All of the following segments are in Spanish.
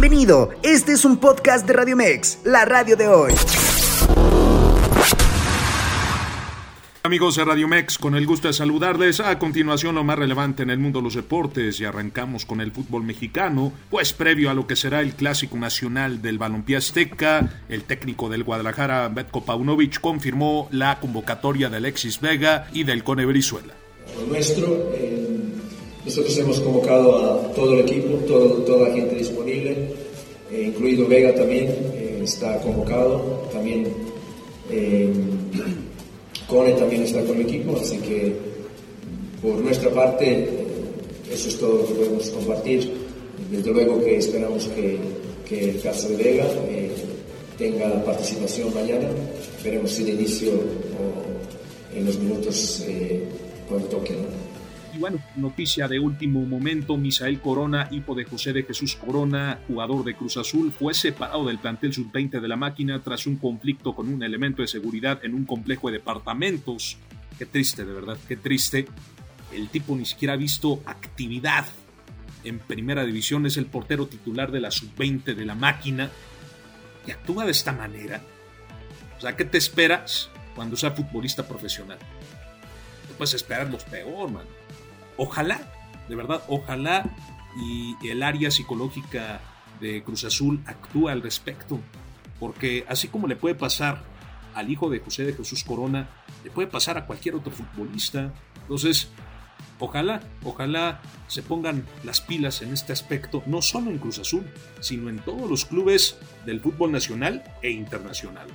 Bienvenido, este es un podcast de Radio Mex, la radio de hoy. Amigos de Radio Mex, con el gusto de saludarles. A continuación, lo más relevante en el mundo de los deportes y arrancamos con el fútbol mexicano, pues previo a lo que será el clásico nacional del balompié azteca, el técnico del Guadalajara, Betko Paunovic, confirmó la convocatoria de Alexis Vega y del Cone Brizuela. Nuestro, eh, nosotros hemos convocado a todo el equipo, toda la gente disponible, eh, incluido Vega también, eh, está convocado, también. Cone también está con el equipo, así que por nuestra parte eso es todo lo que podemos compartir. Desde luego que esperamos que, el caso de Vega eh, tenga participación mañana. Veremos si de inicio o en los minutos eh, cuando toque. Y bueno, noticia de último momento, Misael Corona, hijo de José de Jesús Corona, jugador de Cruz Azul, fue separado del plantel sub-20 de la máquina tras un conflicto con un elemento de seguridad en un complejo de departamentos. Qué triste, de verdad, qué triste. El tipo ni siquiera ha visto actividad en primera división, es el portero titular de la sub-20 de la máquina y actúa de esta manera. O sea, ¿qué te esperas cuando sea futbolista profesional? No puedes esperar los peor, man ojalá, de verdad, ojalá y el área psicológica de Cruz Azul actúe al respecto. Porque así como le puede pasar al hijo de José de Jesús Corona, le puede pasar a cualquier otro futbolista. Entonces, ojalá, ojalá se pongan las pilas en este aspecto, no solo en Cruz Azul, sino en todos los clubes del fútbol nacional e internacional.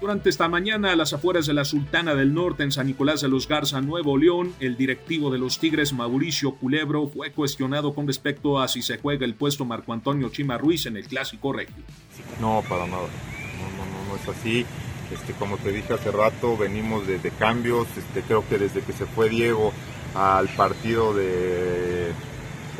Durante esta mañana, a las afueras de la Sultana del Norte, en San Nicolás de los Garza, Nuevo León, el directivo de los Tigres, Mauricio Culebro, fue cuestionado con respecto a si se juega el puesto Marco Antonio Chima Ruiz en el Clásico Regio. No, para nada. No, no, no, es así. Este, como te dije hace rato, venimos de, cambios. Este, creo que desde que se fue Diego al partido de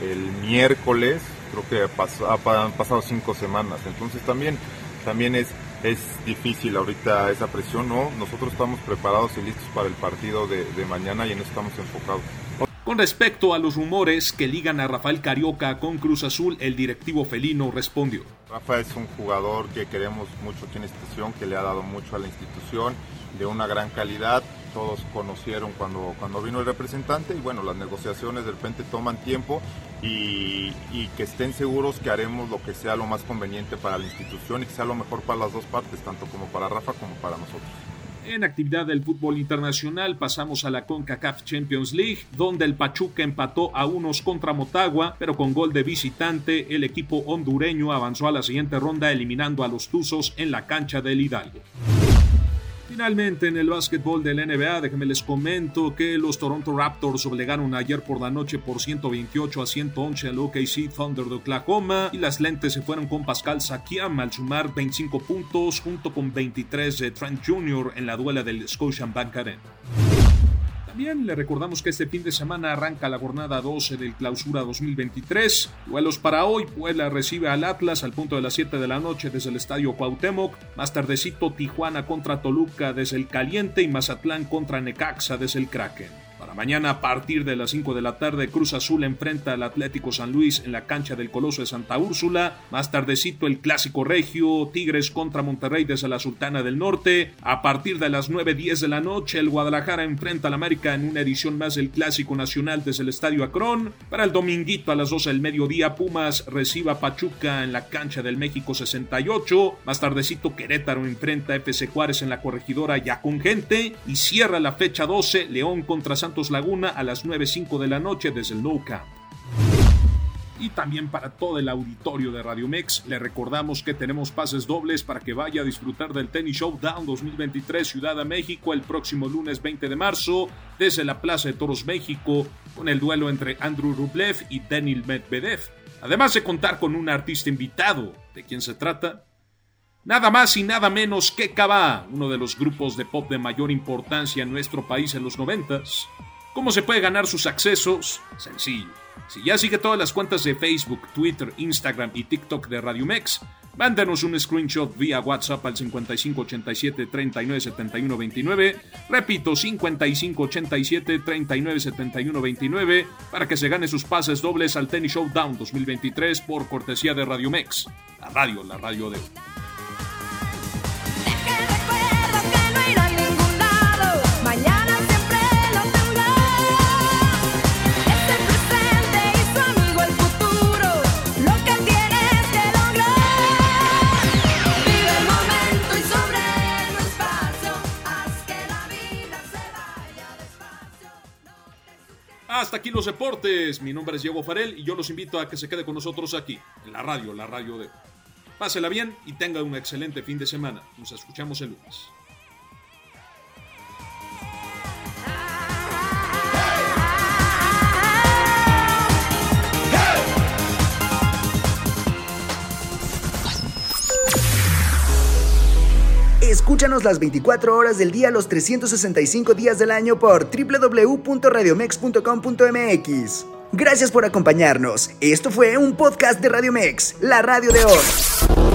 el miércoles, creo que han pasado cinco semanas. Entonces también, también es es difícil ahorita esa presión, ¿no? Nosotros estamos preparados y listos para el partido de, mañana y en eso estamos enfocados. Con respecto a los rumores que ligan a Rafael Carioca con Cruz Azul, el directivo felino respondió. Rafa es un jugador que queremos mucho aquí en la institución, que le ha dado mucho a la institución, de una gran calidad. Todos conocieron cuando, cuando vino el representante y bueno, las negociaciones de repente toman tiempo y, y, que estén seguros que haremos lo que sea lo más conveniente para la institución y que sea lo mejor para las dos partes, tanto como para Rafa como para nosotros. En actividad del fútbol internacional pasamos a la CONCACAF Champions League, donde el Pachuca empató a unos contra Motagua, pero con gol de visitante el equipo hondureño avanzó a la siguiente ronda eliminando a los Tuzos en la cancha del Hidalgo. Finalmente, en el básquetbol del NBA, déjenme les comento que los Toronto Raptors obligaron ayer por la noche por 128 a 111 al OKC Thunder de Oklahoma y las lentes se fueron con Pascal Sakiam al sumar 25 puntos junto con 23 de Trent Jr. en la duela del Scotiabank Arena. También le recordamos que este fin de semana arranca la jornada 12 del Clausura 2023. Duelos para hoy, Puebla recibe al Atlas al punto de las 7 de la noche desde el Estadio Cuauhtémoc. Más tardecito Tijuana contra Toluca desde el Caliente y Mazatlán contra Necaxa desde el Kraken. Mañana a partir de las 5 de la tarde Cruz Azul enfrenta al Atlético San Luis en la cancha del Coloso de Santa Úrsula. Más tardecito el Clásico Regio, Tigres contra Monterrey desde la Sultana del Norte. A partir de las 9.10 de la noche el Guadalajara enfrenta al América en una edición más del Clásico Nacional desde el Estadio Acron. Para el dominguito a las 12 del mediodía Pumas reciba Pachuca en la cancha del México 68. Más tardecito Querétaro enfrenta a FC Juárez en la corregidora ya con gente. Y cierra la fecha 12 León contra Santos Laguna a las 9.05 de la noche desde el Nou Camp. Y también para todo el auditorio de Radio Mex, le recordamos que tenemos pases dobles para que vaya a disfrutar del Tennis Showdown 2023 Ciudad de México el próximo lunes 20 de marzo desde la Plaza de Toros México con el duelo entre Andrew Rublev y Daniel Medvedev. Además de contar con un artista invitado, ¿de quién se trata? Nada más y nada menos que Kaba, uno de los grupos de pop de mayor importancia en nuestro país en los noventas. ¿Cómo se puede ganar sus accesos? Sencillo. Si ya sigue todas las cuentas de Facebook, Twitter, Instagram y TikTok de Radio Mex, Mándanos un screenshot vía WhatsApp al 5587 3971 29. Repito, 5587 3971 29 para que se gane sus pases dobles al Tennis Showdown 2023 por cortesía de Radio Mex. La radio, la radio de Aquí los deportes. Mi nombre es Diego Farel y yo los invito a que se quede con nosotros aquí, en la radio, la radio de. Pásela bien y tenga un excelente fin de semana. Nos escuchamos el lunes. Escúchanos las 24 horas del día, los 365 días del año por www.radiomex.com.mx. Gracias por acompañarnos. Esto fue un podcast de Radiomex, la radio de hoy.